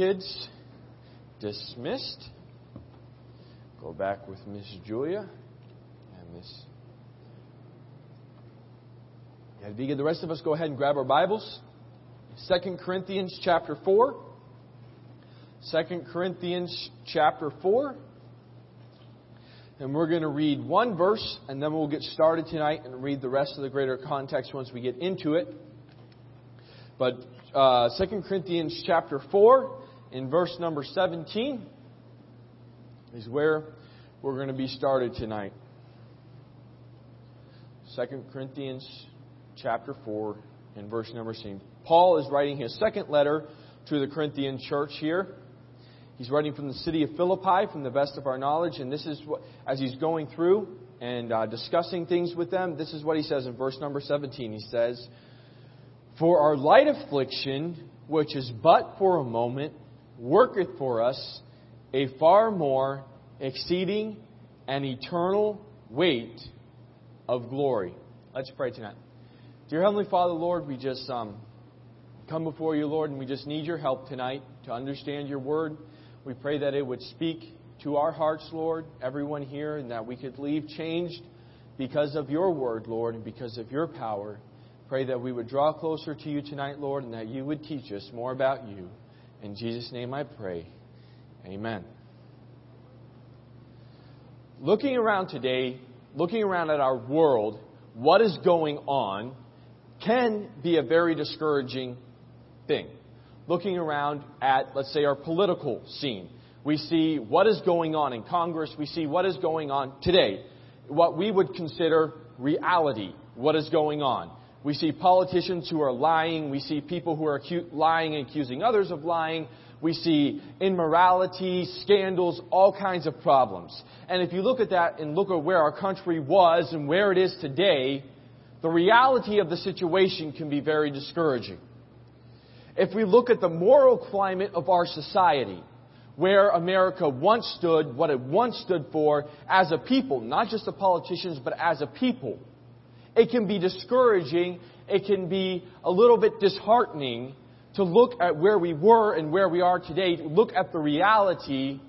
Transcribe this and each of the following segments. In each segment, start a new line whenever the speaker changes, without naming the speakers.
kids dismissed. Go back with Miss Julia and Miss. Yeah, the rest of us go ahead and grab our Bibles. 2 Corinthians chapter 4. 2 Corinthians chapter 4. And we're going to read one verse, and then we'll get started tonight and read the rest of the greater context once we get into it. But uh, 2 Corinthians chapter 4, in verse number 17, is where we're going to be started tonight. 2 Corinthians chapter 4, in verse number 17. Paul is writing his second letter to the Corinthian church here. He's writing from the city of Philippi, from the best of our knowledge, and this is what, as he's going through and uh, discussing things with them, this is what he says in verse number 17. He says, For our light affliction, which is but for a moment, worketh for us a far more exceeding and eternal weight of glory. Let's pray tonight. Dear Heavenly Father, Lord, we just um, come before you, Lord, and we just need your help tonight to understand your word. We pray that it would speak to our hearts, Lord, everyone here, and that we could leave changed because of your word, Lord, and because of your power. Pray that we would draw closer to you tonight, Lord, and that you would teach us more about you. In Jesus' name I pray. Amen. Looking around today, looking around at our world, what is going on can be a very discouraging thing looking around at, let's say, our political scene. We see what is going on in Congress. We see what is going on today. What we would consider reality. What is going on. We see politicians who are lying. We see people who are acu- lying and accusing others of lying. We see immorality, scandals, all kinds of problems. And if you look at that and look at where our country was and where it is today, the reality of the situation can be very discouraging if we look at the moral climate of our society, where America once stood, what it once stood for as a people, not just the politicians, but as a people, it can be discouraging, it can be a little bit disheartening to look at where we were and where we are today, to look at the reality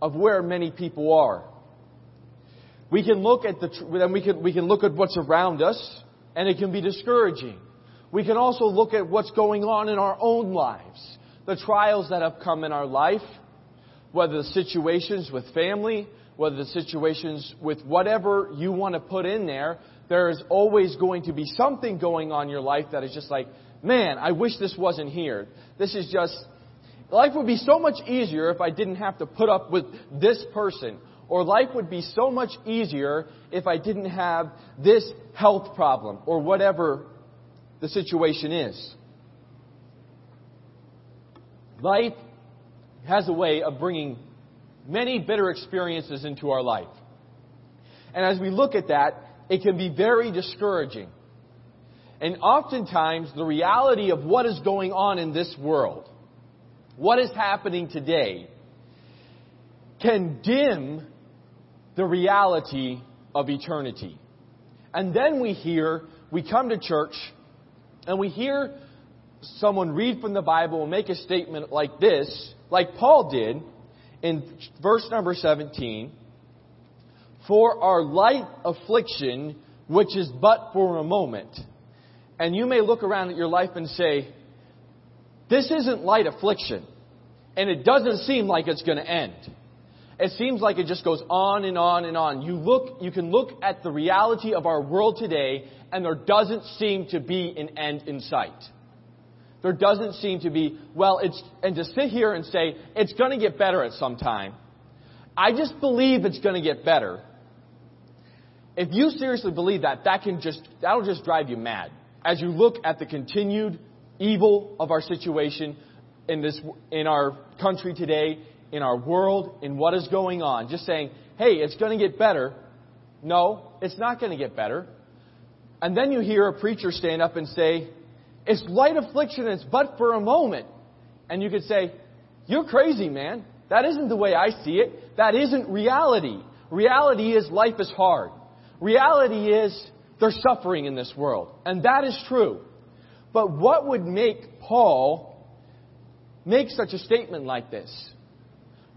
of where many people are. We can look at the, then we can, we can look at what's around us, and it can be discouraging. We can also look at what's going on in our own lives, the trials that have come in our life, whether the situations with family, whether the situations with whatever you want to put in there, there is always going to be something going on in your life that is just like, man, I wish this wasn't here. This is just, life would be so much easier if I didn't have to put up with this person. Or life would be so much easier if I didn't have this health problem or whatever the situation is. Life has a way of bringing many bitter experiences into our life. And as we look at that, it can be very discouraging. And oftentimes, the reality of what is going on in this world, what is happening today, can dim the reality of eternity. And then we hear, we come to church, and we hear someone read from the Bible and make a statement like this, like Paul did in verse number 17, for our light affliction, which is but for a moment. And you may look around at your life and say, this isn't light affliction. And it doesn't seem like it's going to end. It seems like it just goes on and on and on. You look, you can look at the reality of our world today and there doesn't seem to be an end in sight. There doesn't seem to be, well, it's, and to sit here and say, it's going to get better at some time. I just believe it's going to get better. If you seriously believe that, that can just, that'll just drive you mad. As you look at the continued evil of our situation in this, in our country today, in our world, in what is going on, just saying, hey, it's going to get better. No, it's not going to get better. And then you hear a preacher stand up and say, it's light affliction, it's but for a moment. And you could say, you're crazy, man. That isn't the way I see it. That isn't reality. Reality is life is hard. Reality is there's suffering in this world. And that is true. But what would make Paul make such a statement like this?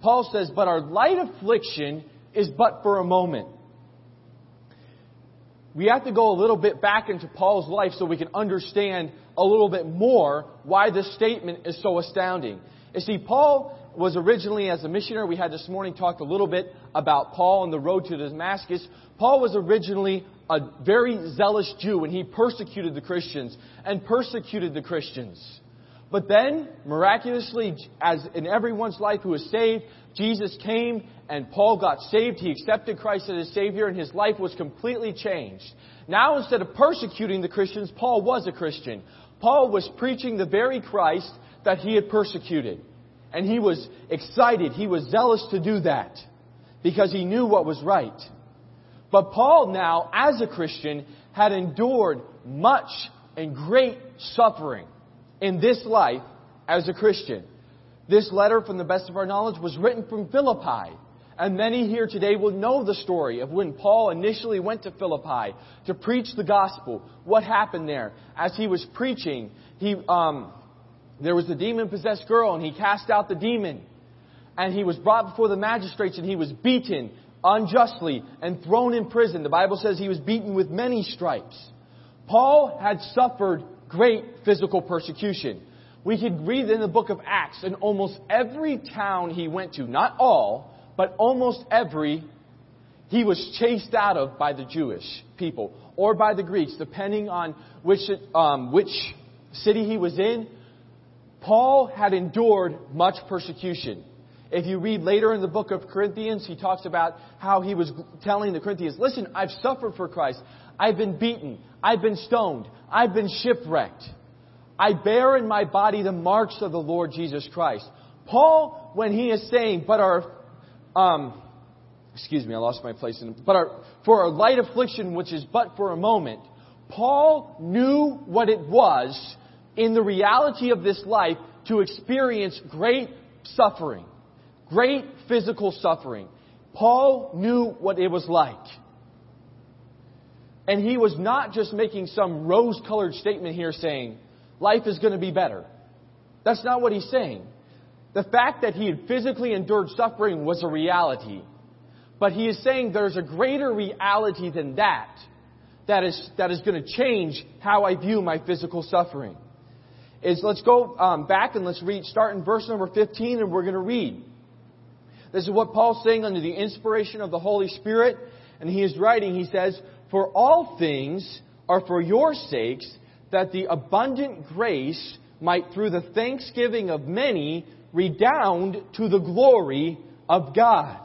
Paul says, But our light affliction is but for a moment. We have to go a little bit back into Paul's life so we can understand a little bit more why this statement is so astounding. You see, Paul was originally, as a missionary, we had this morning talked a little bit about Paul and the road to Damascus. Paul was originally a very zealous Jew and he persecuted the Christians and persecuted the Christians. But then, miraculously, as in everyone's life who is saved, Jesus came and Paul got saved. He accepted Christ as his Savior and his life was completely changed. Now, instead of persecuting the Christians, Paul was a Christian. Paul was preaching the very Christ that he had persecuted. And he was excited. He was zealous to do that because he knew what was right. But Paul now, as a Christian, had endured much and great suffering in this life as a Christian. This letter, from the best of our knowledge, was written from Philippi. And many here today will know the story of when Paul initially went to Philippi to preach the gospel. What happened there? As he was preaching, he, um, there was a demon possessed girl and he cast out the demon. And he was brought before the magistrates and he was beaten unjustly and thrown in prison. The Bible says he was beaten with many stripes. Paul had suffered great physical persecution. We could read in the book of Acts, in almost every town he went to, not all, but almost every, he was chased out of by the Jewish people or by the Greeks, depending on which, um, which city he was in. Paul had endured much persecution. If you read later in the book of Corinthians, he talks about how he was telling the Corinthians, listen, I've suffered for Christ. I've been beaten. I've been stoned. I've been shipwrecked. I bear in my body the marks of the Lord Jesus Christ. Paul, when he is saying, but our, um, excuse me, I lost my place in, but our, for our light affliction, which is but for a moment, Paul knew what it was in the reality of this life to experience great suffering, great physical suffering. Paul knew what it was like. And he was not just making some rose colored statement here saying, life is going to be better. That's not what he's saying. The fact that he had physically endured suffering was a reality. But he is saying there's a greater reality than that that is, that is going to change how I view my physical suffering is let's go um, back and let's read, start in verse number 15, and we're going to read. This is what Paul's saying under the inspiration of the Holy Spirit, and he is writing, he says, For all things are for your sakes, that the abundant grace might, through the thanksgiving of many, redound to the glory of God.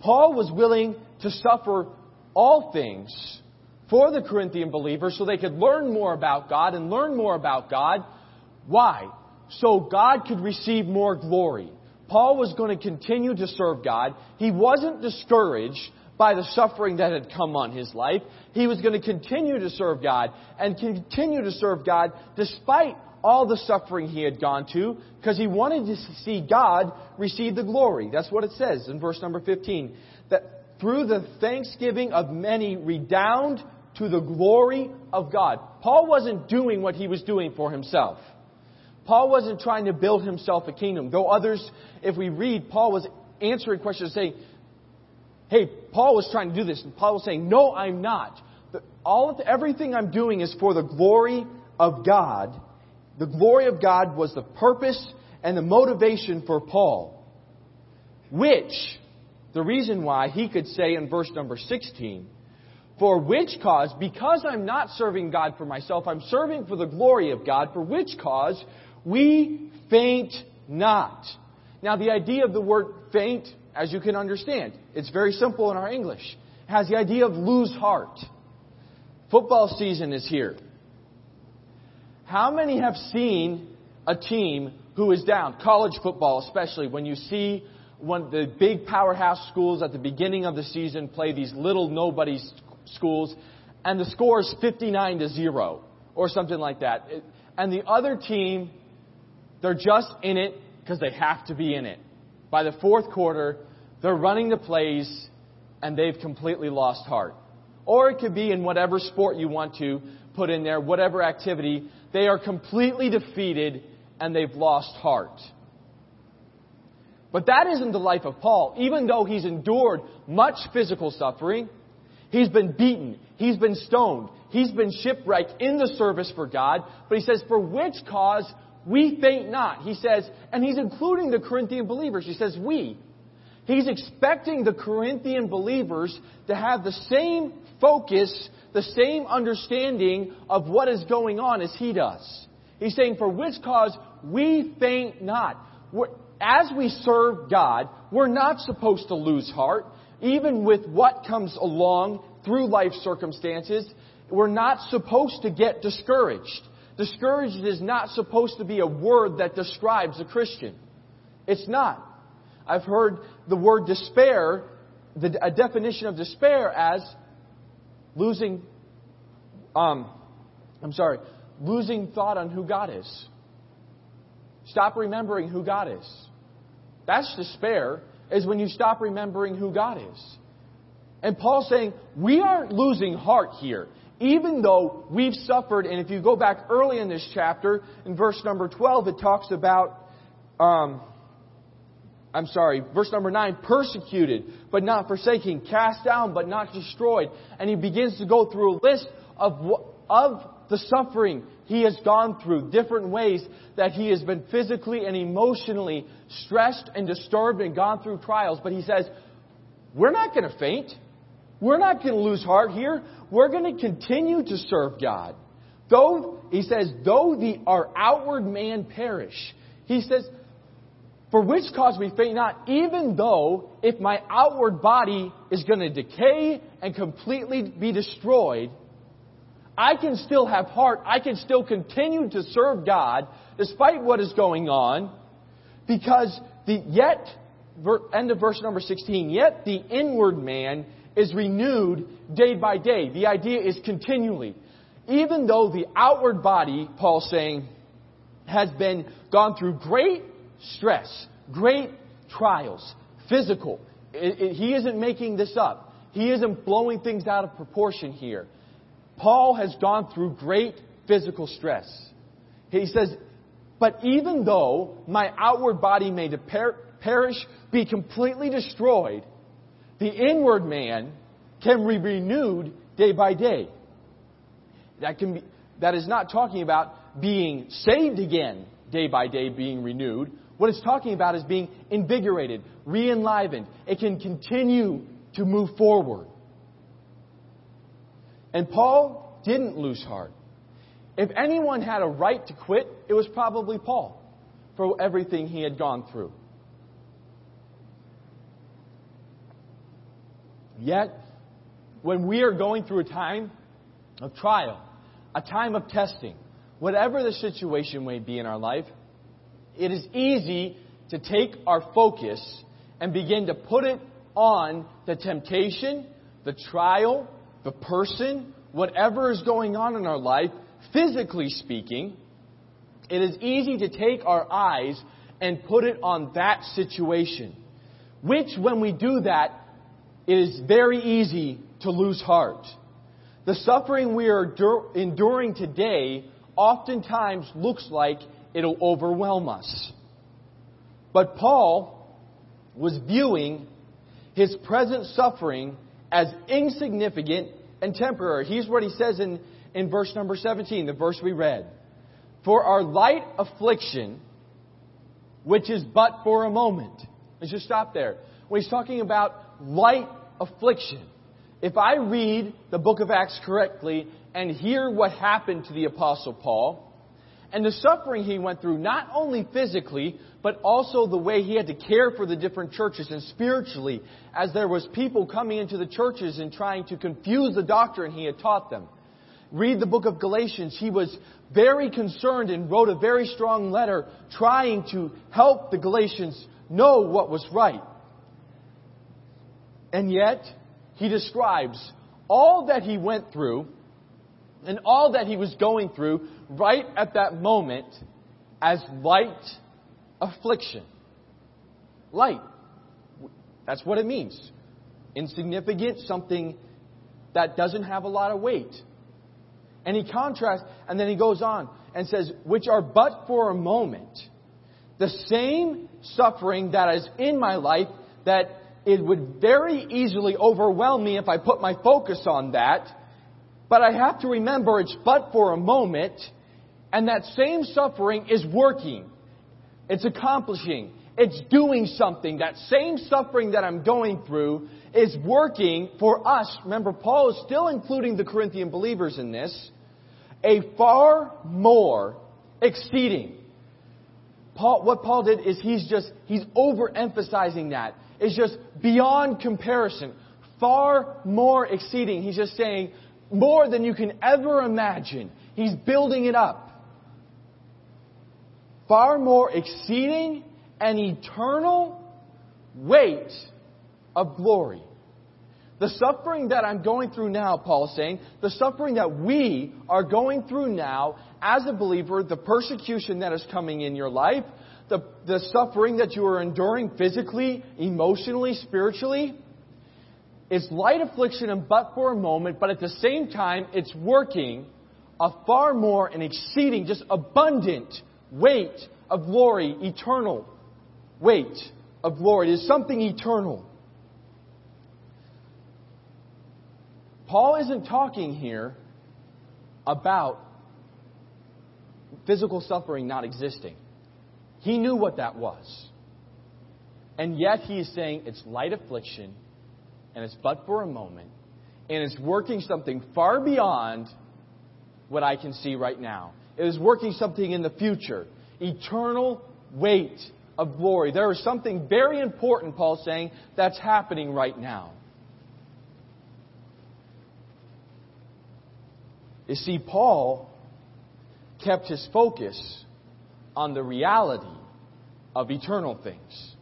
Paul was willing to suffer all things for the Corinthian believers so they could learn more about God and learn more about God. Why? So God could receive more glory. Paul was going to continue to serve God. He wasn't discouraged by the suffering that had come on his life. He was going to continue to serve God and continue to serve God despite all the suffering he had gone to because he wanted to see God receive the glory. That's what it says in verse number 15. That through the thanksgiving of many redound to the glory of God. Paul wasn't doing what he was doing for himself. Paul wasn't trying to build himself a kingdom. Though others, if we read, Paul was answering questions saying, hey, Paul was trying to do this. And Paul was saying, no, I'm not. All of, everything I'm doing is for the glory of God. The glory of God was the purpose and the motivation for Paul. Which, the reason why he could say in verse number 16, for which cause, because I'm not serving God for myself, I'm serving for the glory of God, for which cause we faint not. Now, the idea of the word faint, as you can understand, it's very simple in our English. Has the idea of lose heart. Football season is here. How many have seen a team who is down? College football, especially, when you see one of the big powerhouse schools at the beginning of the season play these little nobodies schools, and the score is 59 to 0 or something like that. And the other team, they're just in it because they have to be in it. By the fourth quarter, they're running the plays and they've completely lost heart. Or it could be in whatever sport you want to put in there, whatever activity. They are completely defeated and they've lost heart. But that isn't the life of Paul. Even though he's endured much physical suffering, he's been beaten, he's been stoned, he's been shipwrecked in the service for God. But he says, for which cause we faint not. He says, and he's including the Corinthian believers. He says, we. He's expecting the Corinthian believers to have the same focus, the same understanding of what is going on as he does. He's saying, for which cause we faint not. We're, as we serve God, we're not supposed to lose heart, even with what comes along through life circumstances. We're not supposed to get discouraged. Discouraged is not supposed to be a word that describes a Christian. It's not. I've heard the word despair, the, a definition of despair as losing, um, I'm sorry, losing thought on who God is. Stop remembering who God is. That's despair, is when you stop remembering who God is. And Paul's saying, we aren't losing heart here. Even though we've suffered, and if you go back early in this chapter, in verse number 12, it talks about, um, I'm sorry, verse number 9, persecuted, but not forsaken, cast down, but not destroyed. And he begins to go through a list of, of the suffering he has gone through, different ways that he has been physically and emotionally stressed and disturbed and gone through trials. But he says, we're not going to faint. We're not going to lose heart here. We're going to continue to serve God. Though, he says, though the, our outward man perish, he says, for which cause we faint not, even though if my outward body is going to decay and completely be destroyed, I can still have heart. I can still continue to serve God despite what is going on because the yet, end of verse number 16, yet the inward man is renewed day by day. The idea is continually. Even though the outward body, Paul's saying, has been gone through great stress, great trials, physical. It, it, he isn't making this up. He isn't blowing things out of proportion here. Paul has gone through great physical stress. He says, but even though my outward body may perish, be completely destroyed, the inward man can be renewed day by day. That can be, that is not talking about being saved again day by day, being renewed, what it's talking about is being invigorated, re-enlivened. It can continue to move forward. And Paul didn't lose heart. If anyone had a right to quit, it was probably Paul for everything he had gone through. Yet, when we are going through a time of trial, a time of testing, whatever the situation may be in our life, it is easy to take our focus and begin to put it on the temptation, the trial, the person, whatever is going on in our life, physically speaking. It is easy to take our eyes and put it on that situation. Which, when we do that, it is very easy to lose heart. The suffering we are enduring today oftentimes looks like it'll overwhelm us. But Paul was viewing his present suffering as insignificant and temporary. Here's what he says in, in verse number 17, the verse we read. For our light affliction, which is but for a moment. Let's just stop there. When he's talking about light affliction, if I read the book of Acts correctly and hear what happened to the Apostle Paul, and the suffering he went through, not only physically, but also the way he had to care for the different churches and spiritually, as there was people coming into the churches and trying to confuse the doctrine he had taught them. Read the book of Galatians. He was very concerned and wrote a very strong letter trying to help the Galatians know what was right. And yet, he describes all that he went through and all that he was going through right at that moment as light affliction. Light. That's what it means. Insignificant, something that doesn't have a lot of weight. And he contrasts, and then he goes on. and says, which are but for a moment. The same suffering that is in my life that it would very easily overwhelm me if I put my focus on that. But I have to remember it's but for a moment, and that same suffering is working. It's accomplishing. It's doing something. That same suffering that I'm going through is working for us. Remember, Paul is still including the Corinthian believers in this. A far more exceeding. Paul, what Paul did is he's just, he's overemphasizing that. It's just beyond comparison. Far more exceeding. He's just saying more than you can ever imagine. He's building it up. Far more exceeding an eternal weight of glory. The suffering that I'm going through now, Paul is saying, the suffering that we are going through now as a believer, the persecution that is coming in your life, the, the suffering that you are enduring physically, emotionally, spiritually, is light affliction and but for a moment, but at the same time, it's working a far more and exceeding, just abundant weight of glory, eternal weight of glory. It is something eternal. Paul isn't talking here about physical suffering not existing. He knew what that was. And yet he is saying it's light affliction and it's but for a moment and it's working something far beyond what I can see right now. It is working something in the future. Eternal weight of glory. There is something very important, Paul's saying, that's happening right now. You see, Paul kept his focus on the reality of eternal things.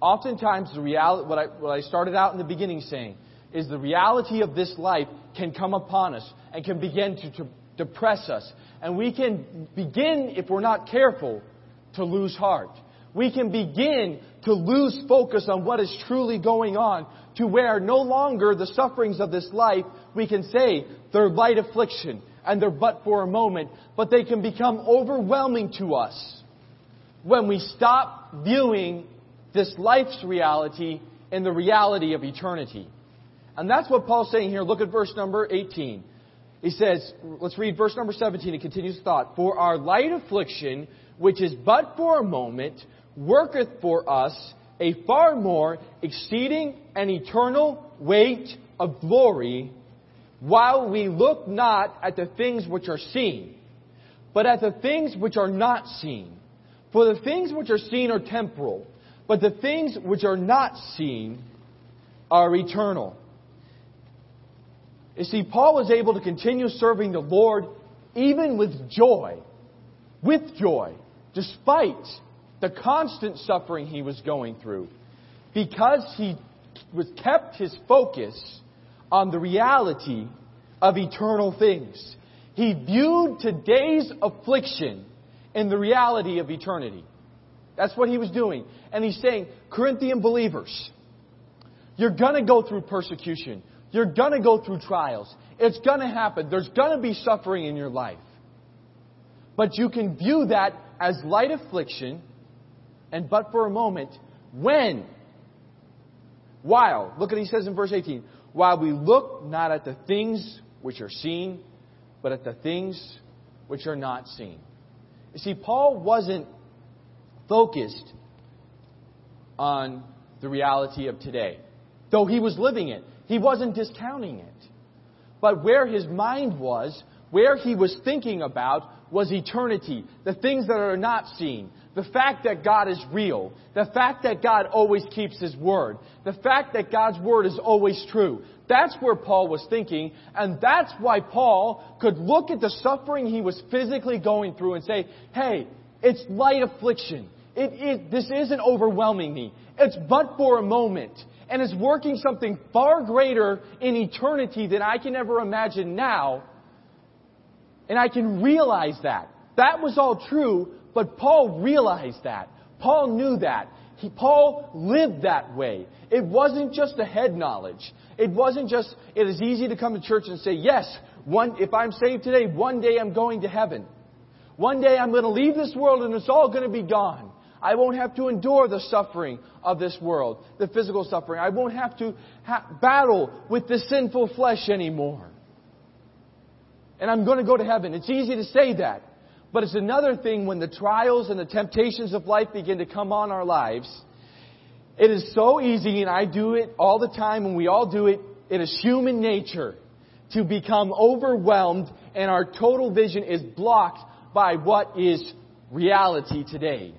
Oftentimes, the reality, what I, what I started out in the beginning saying, is the reality of this life can come upon us and can begin to, to depress us. And we can begin, if we're not careful, to lose heart. We can begin to lose focus on what is truly going on to where no longer the sufferings of this life, we can say they're light affliction and they're but for a moment, but they can become overwhelming to us when we stop viewing this life's reality in the reality of eternity. And that's what Paul's saying here. Look at verse number 18. He says, let's read verse number 17 and continues the thought. For our light affliction, which is but for a moment, worketh for us a far more exceeding and eternal weight of glory, while we look not at the things which are seen, but at the things which are not seen. For the things which are seen are temporal, but the things which are not seen are eternal. You see, Paul was able to continue serving the Lord even with joy, with joy, despite the constant suffering he was going through, because he was kept his focus on the reality of eternal things. He viewed today's affliction in the reality of eternity. That's what he was doing. And he's saying, Corinthian believers, you're gonna go through persecution. You're gonna go through trials. It's gonna happen. There's gonna be suffering in your life. But you can view that as light affliction and but for a moment when while look at he says in verse 18 while we look not at the things which are seen but at the things which are not seen you see paul wasn't focused on the reality of today. Though he was living it he wasn't discounting it. But where his mind was where he was thinking about was eternity, the things that are not seen, the fact that God is real, the fact that God always keeps His word, the fact that God's word is always true. That's where Paul was thinking, and that's why Paul could look at the suffering he was physically going through and say, hey, it's light affliction. This isn't overwhelming me. It's but for a moment. And it's working something far greater in eternity than I can ever imagine now and I can realize that. That was all true, but Paul realized that. Paul knew that. He, Paul lived that way. It wasn't just a head knowledge. It wasn't just, it is easy to come to church and say, yes, one, if I'm saved today, one day I'm going to heaven. One day I'm going to leave this world and it's all going to be gone. I won't have to endure the suffering of this world, the physical suffering. I won't have to ha- battle with the sinful flesh anymore. And I'm going to go to heaven. It's easy to say that. But it's another thing when the trials and the temptations of life begin to come on our lives. It is so easy, and I do it all the time, and we all do it. It is human nature to become overwhelmed, and our total vision is blocked by what is reality today.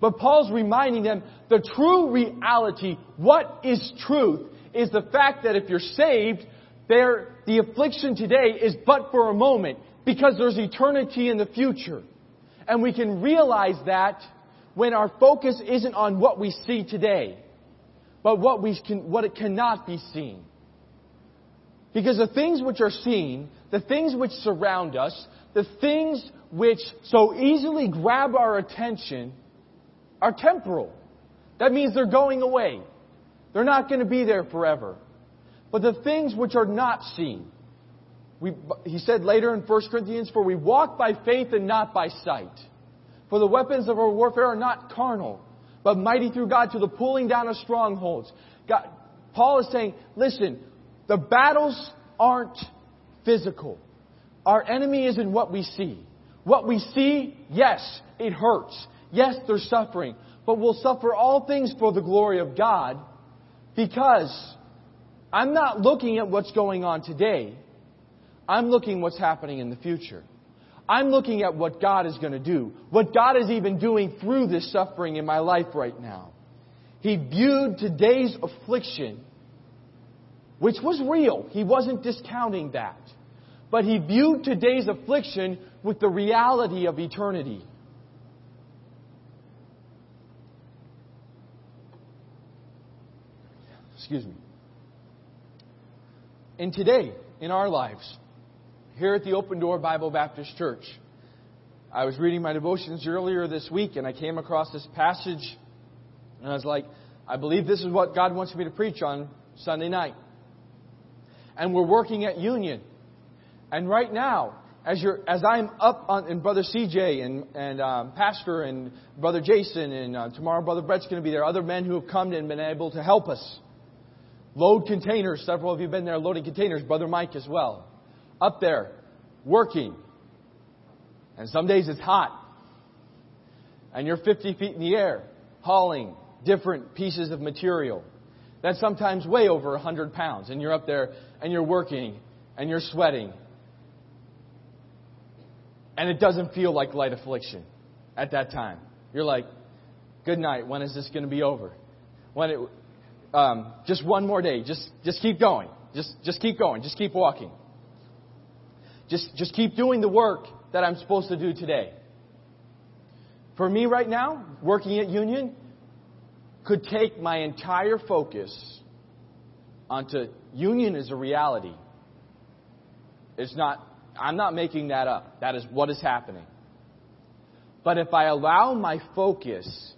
But Paul's reminding them the true reality, what is truth, is the fact that if you're saved, there, the affliction today is but for a moment because there's eternity in the future. And we can realize that when our focus isn't on what we see today, but what we can, what it cannot be seen. Because the things which are seen, the things which surround us, the things which so easily grab our attention are temporal. That means they're going away. They're not going to be there forever. But the things which are not seen, we, he said later in 1 Corinthians, for we walk by faith and not by sight. For the weapons of our warfare are not carnal, but mighty through God to the pulling down of strongholds. God, Paul is saying, listen, the battles aren't physical. Our enemy isn't what we see. What we see, yes, it hurts. Yes, there's suffering, but we'll suffer all things for the glory of God because I'm not looking at what's going on today. I'm looking what's happening in the future. I'm looking at what God is going to do, what God is even doing through this suffering in my life right now. He viewed today's affliction, which was real. He wasn't discounting that. But he viewed today's affliction with the reality of eternity. Excuse me. And today, in our lives, here at the Open Door Bible Baptist Church, I was reading my devotions earlier this week and I came across this passage and I was like, I believe this is what God wants me to preach on Sunday night. And we're working at Union. And right now, as you're, as I'm up on, and Brother CJ and, and um, Pastor and Brother Jason and uh, tomorrow Brother Brett's going to be there, other men who have come and been able to help us load containers. Several of you have been there loading containers. Brother Mike as well. Up there, working. And some days it's hot. And you're 50 feet in the air, hauling different pieces of material. That's sometimes way over 100 pounds. And you're up there and you're working and you're sweating and it doesn't feel like light affliction at that time. You're like, good night. When is this going to be over? When it, um, just one more day. Just, just keep going. Just, just keep going. Just keep walking. Just, just keep doing the work that I'm supposed to do today. For me right now, working at Union could take my entire focus onto Union as a reality. It's not I'm not making that up. That is what is happening. But if I allow my focus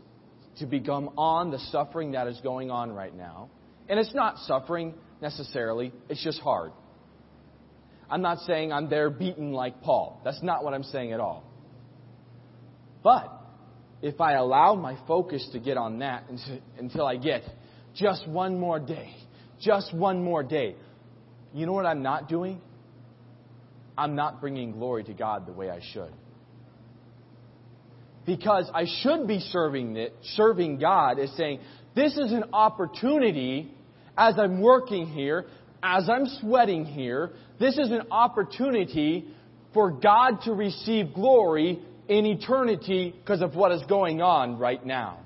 to become on the suffering that is going on right now, and it's not suffering necessarily, it's just hard. I'm not saying I'm there beaten like Paul. That's not what I'm saying at all. But if I allow my focus to get on that until I get just one more day, just one more day, you know what I'm not doing? I'm not bringing glory to God the way I should. Because I should be serving it, serving God is saying, this is an opportunity as I'm working here, as I'm sweating here, this is an opportunity for God to receive glory in eternity because of what is going on right now.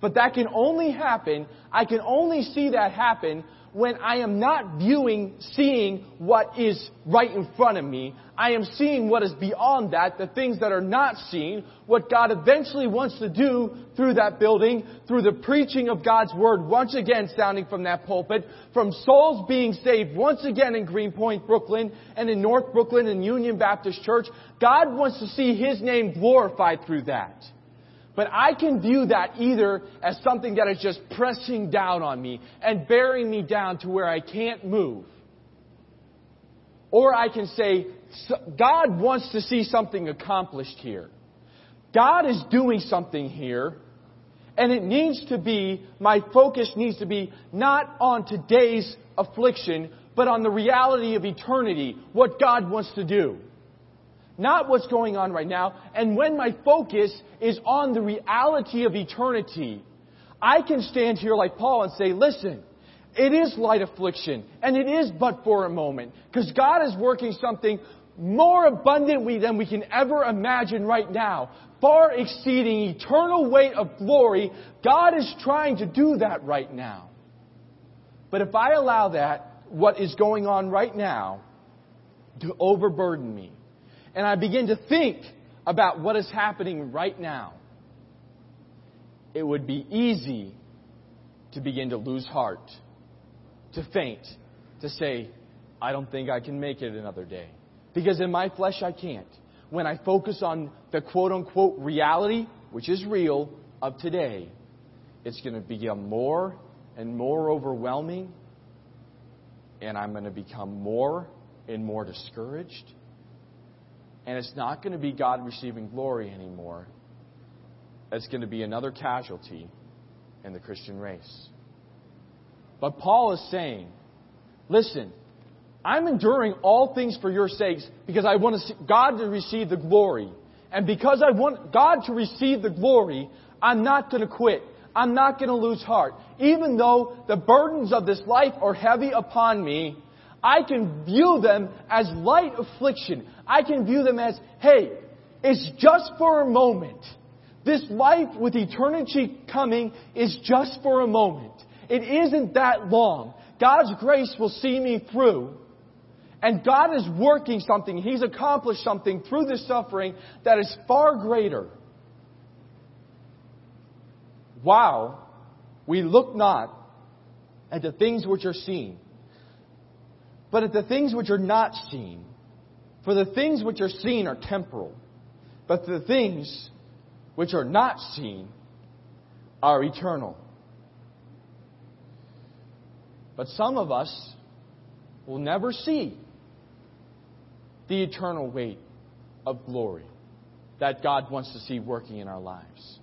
But that can only happen, I can only see that happen when I am not viewing, seeing what is right in front of me. I am seeing what is beyond that, the things that are not seen, what God eventually wants to do through that building, through the preaching of God's Word once again sounding from that pulpit, from souls being saved once again in Greenpoint, Brooklyn, and in North Brooklyn and Union Baptist Church. God wants to see His name glorified through that. But I can view that either as something that is just pressing down on me and bearing me down to where I can't move. Or I can say, God wants to see something accomplished here. God is doing something here, and it needs to be, my focus needs to be not on today's affliction, but on the reality of eternity, what God wants to do. Not what's going on right now. And when my focus is on the reality of eternity, I can stand here like Paul and say, listen, it is light affliction, and it is but for a moment, because God is working something more abundantly than we can ever imagine right now, far exceeding eternal weight of glory. God is trying to do that right now. But if I allow that, what is going on right now, to overburden me, and I begin to think about what is happening right now, it would be easy to begin to lose heart, to faint, to say, I don't think I can make it another day. Because in my flesh, I can't. When I focus on the quote unquote reality, which is real, of today, it's going to become more and more overwhelming, and I'm going to become more and more discouraged. And it's not going to be God receiving glory anymore. It's going to be another casualty in the Christian race. But Paul is saying, listen, I'm enduring all things for your sakes because I want God to receive the glory. And because I want God to receive the glory, I'm not going to quit. I'm not going to lose heart. Even though the burdens of this life are heavy upon me, I can view them as light affliction. I can view them as, hey, it's just for a moment. This life with eternity coming is just for a moment. It isn't that long. God's grace will see me through. And God is working something. He's accomplished something through this suffering that is far greater. While we look not at the things which are seen, but at the things which are not seen. For the things which are seen are temporal, but the things which are not seen are eternal. But some of us will never see the eternal weight of glory that God wants to see working in our lives.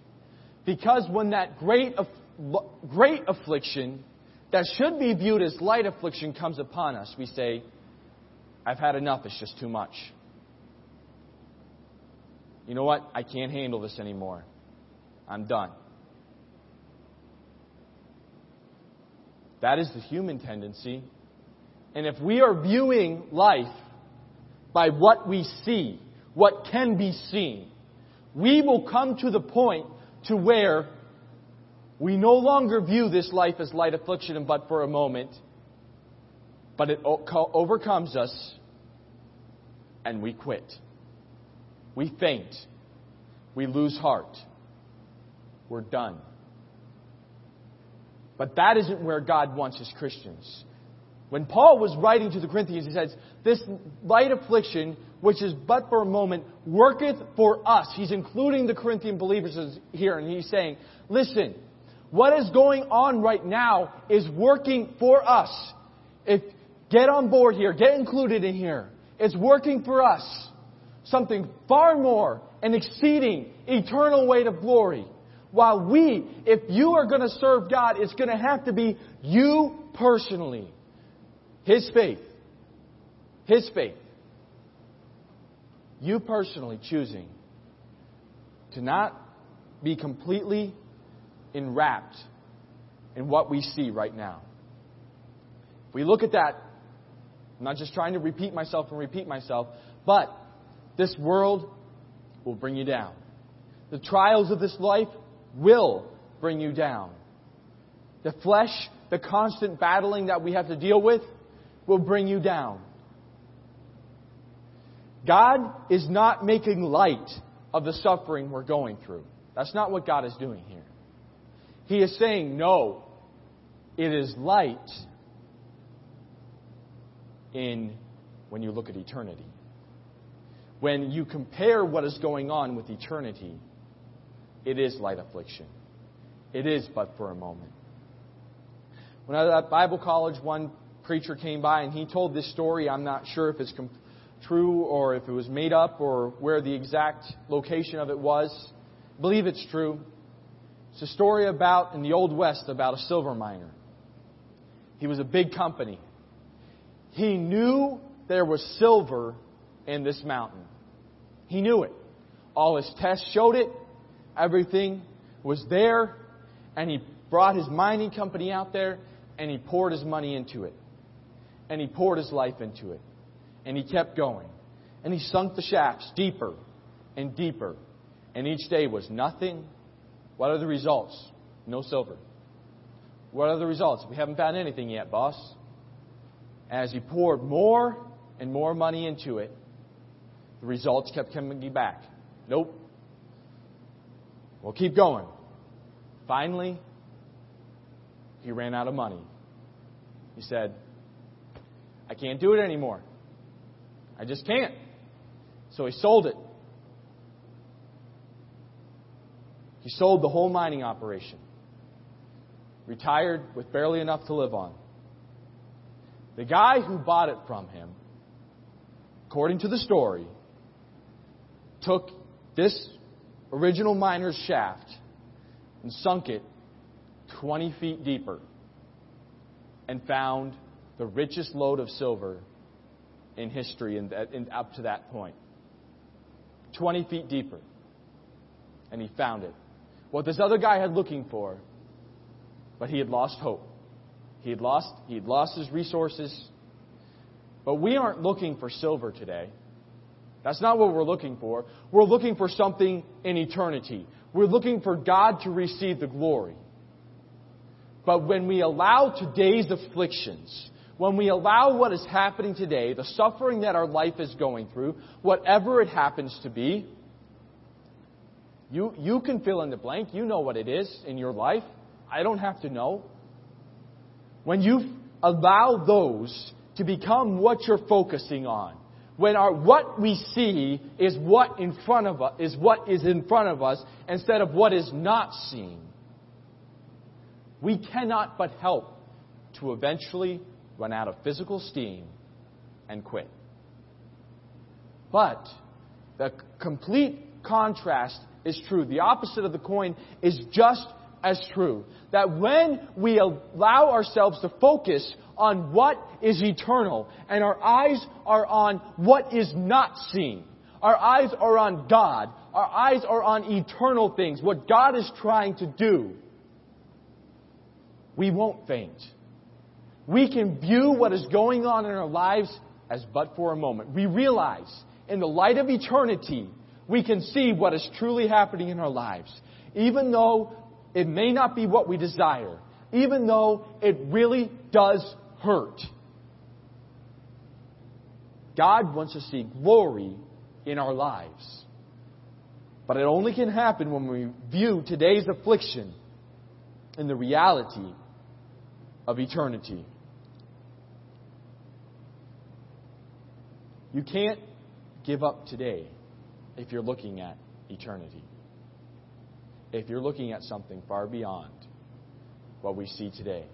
Because when that great, great affliction that should be viewed as light affliction comes upon us, we say, I've had enough, it's just too much. You know what? I can't handle this anymore. I'm done. That is the human tendency. And if we are viewing life by what we see, what can be seen, we will come to the point to where we no longer view this life as light affliction but for a moment, but it overcomes us and we quit. We faint. We lose heart. We're done. But that isn't where God wants His Christians. When Paul was writing to the Corinthians, he says, This light affliction, which is but for a moment, worketh for us. He's including the Corinthian believers here, and he's saying, Listen, what is going on right now is working for us. If, get on board here, get included in here. It's working for us. Something far more and exceeding eternal weight of glory. While we, if you are going to serve God, it's going to have to be you personally. His faith. His faith. You personally choosing to not be completely enwrapped in what we see right now. If we look at that, I'm not just trying to repeat myself and repeat myself, but this world will bring you down. The trials of this life will bring you down. The flesh, the constant battling that we have to deal with, will bring you down. God is not making light of the suffering we're going through. That's not what God is doing here. He is saying, no, it is light in when you look at eternity. When you compare what is going on with eternity, it is light affliction. It is but for a moment. When I was at Bible college, one preacher came by and he told this story. I'm not sure if it's com- true or if it was made up or where the exact location of it was. I believe it's true. It's a story about, in the Old West, about a silver miner. He was a big company. He knew there was silver in this mountain. He knew it. All his tests showed it. Everything was there. And he brought his mining company out there and he poured his money into it. And he poured his life into it. And he kept going. And he sunk the shafts deeper and deeper. And each day was nothing. What are the results? No silver. What are the results? We haven't found anything yet, boss. As he poured more and more money into it, the results kept coming back. Nope. We'll keep going. Finally, he ran out of money. He said, I can't do it anymore. I just can't. So he sold it. He sold the whole mining operation. Retired with barely enough to live on. The guy who bought it from him, according to the story, took this original miner's shaft and sunk it 20 feet deeper and found the richest lode of silver in history up to that point. 20 feet deeper. And he found it. What this other guy had looking for, but he had lost hope. He had lost, he had lost his resources. But we aren't looking for silver today. That's not what we're looking for. We're looking for something in eternity. We're looking for God to receive the glory. But when we allow today's afflictions, when we allow what is happening today, the suffering that our life is going through, whatever it happens to be, you, you can fill in the blank. You know what it is in your life. I don't have to know. When you allow those to become what you're focusing on, when our what we see is what in front of us is what is in front of us instead of what is not seen we cannot but help to eventually run out of physical steam and quit. But the complete contrast is true. The opposite of the coin is just as true. That when we allow ourselves to focus on what is eternal and our eyes are on what is not seen, our eyes are on God, our eyes are on eternal things, what God is trying to do, we won't faint. We can view what is going on in our lives as but for a moment. We realize in the light of eternity, we can see what is truly happening in our lives. Even though it may not be what we desire, even though it really does hurt. God wants to see glory in our lives. But it only can happen when we view today's affliction in the reality of eternity. You can't give up today if you're looking at eternity. If you're looking at something far beyond what we see today.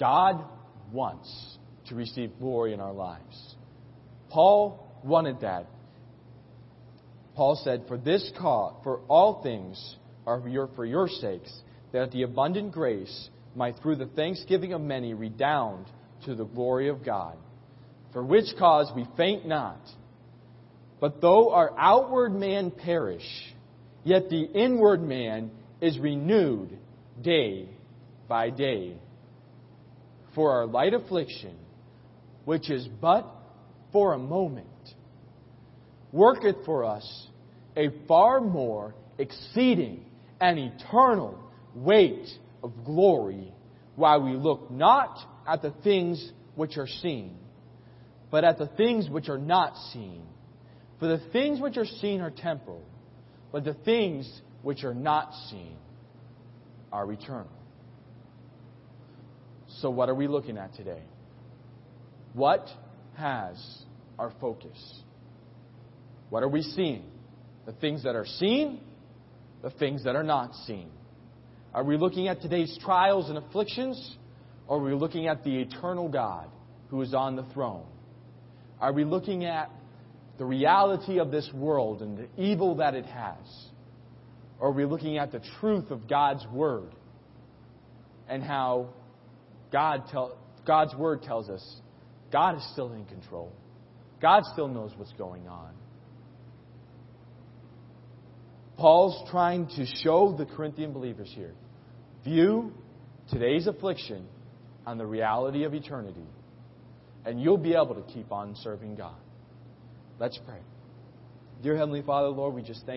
God wants to receive glory in our lives. Paul wanted that. Paul said, For this cause, for all things are for your, for your sakes, that the abundant grace might through the thanksgiving of many redound to the glory of God. For which cause we faint not. But though our outward man perish, yet the inward man is renewed day by day. For our light affliction, which is but for a moment, worketh for us a far more exceeding and eternal weight of glory while we look not at the things which are seen, but at the things which are not seen. For the things which are seen are temporal, but the things which are not seen are eternal. So, what are we looking at today? What has our focus? What are we seeing? The things that are seen, the things that are not seen. Are we looking at today's trials and afflictions? Or are we looking at the eternal God who is on the throne? Are we looking at the reality of this world and the evil that it has? Or are we looking at the truth of God's Word and how God tell, God's Word tells us God is still in control? God still knows what's going on. Paul's trying to show the Corinthian believers here view today's affliction on the reality of eternity, and you'll be able to keep on serving God. Let's pray. Dear Heavenly Father, Lord, we just thank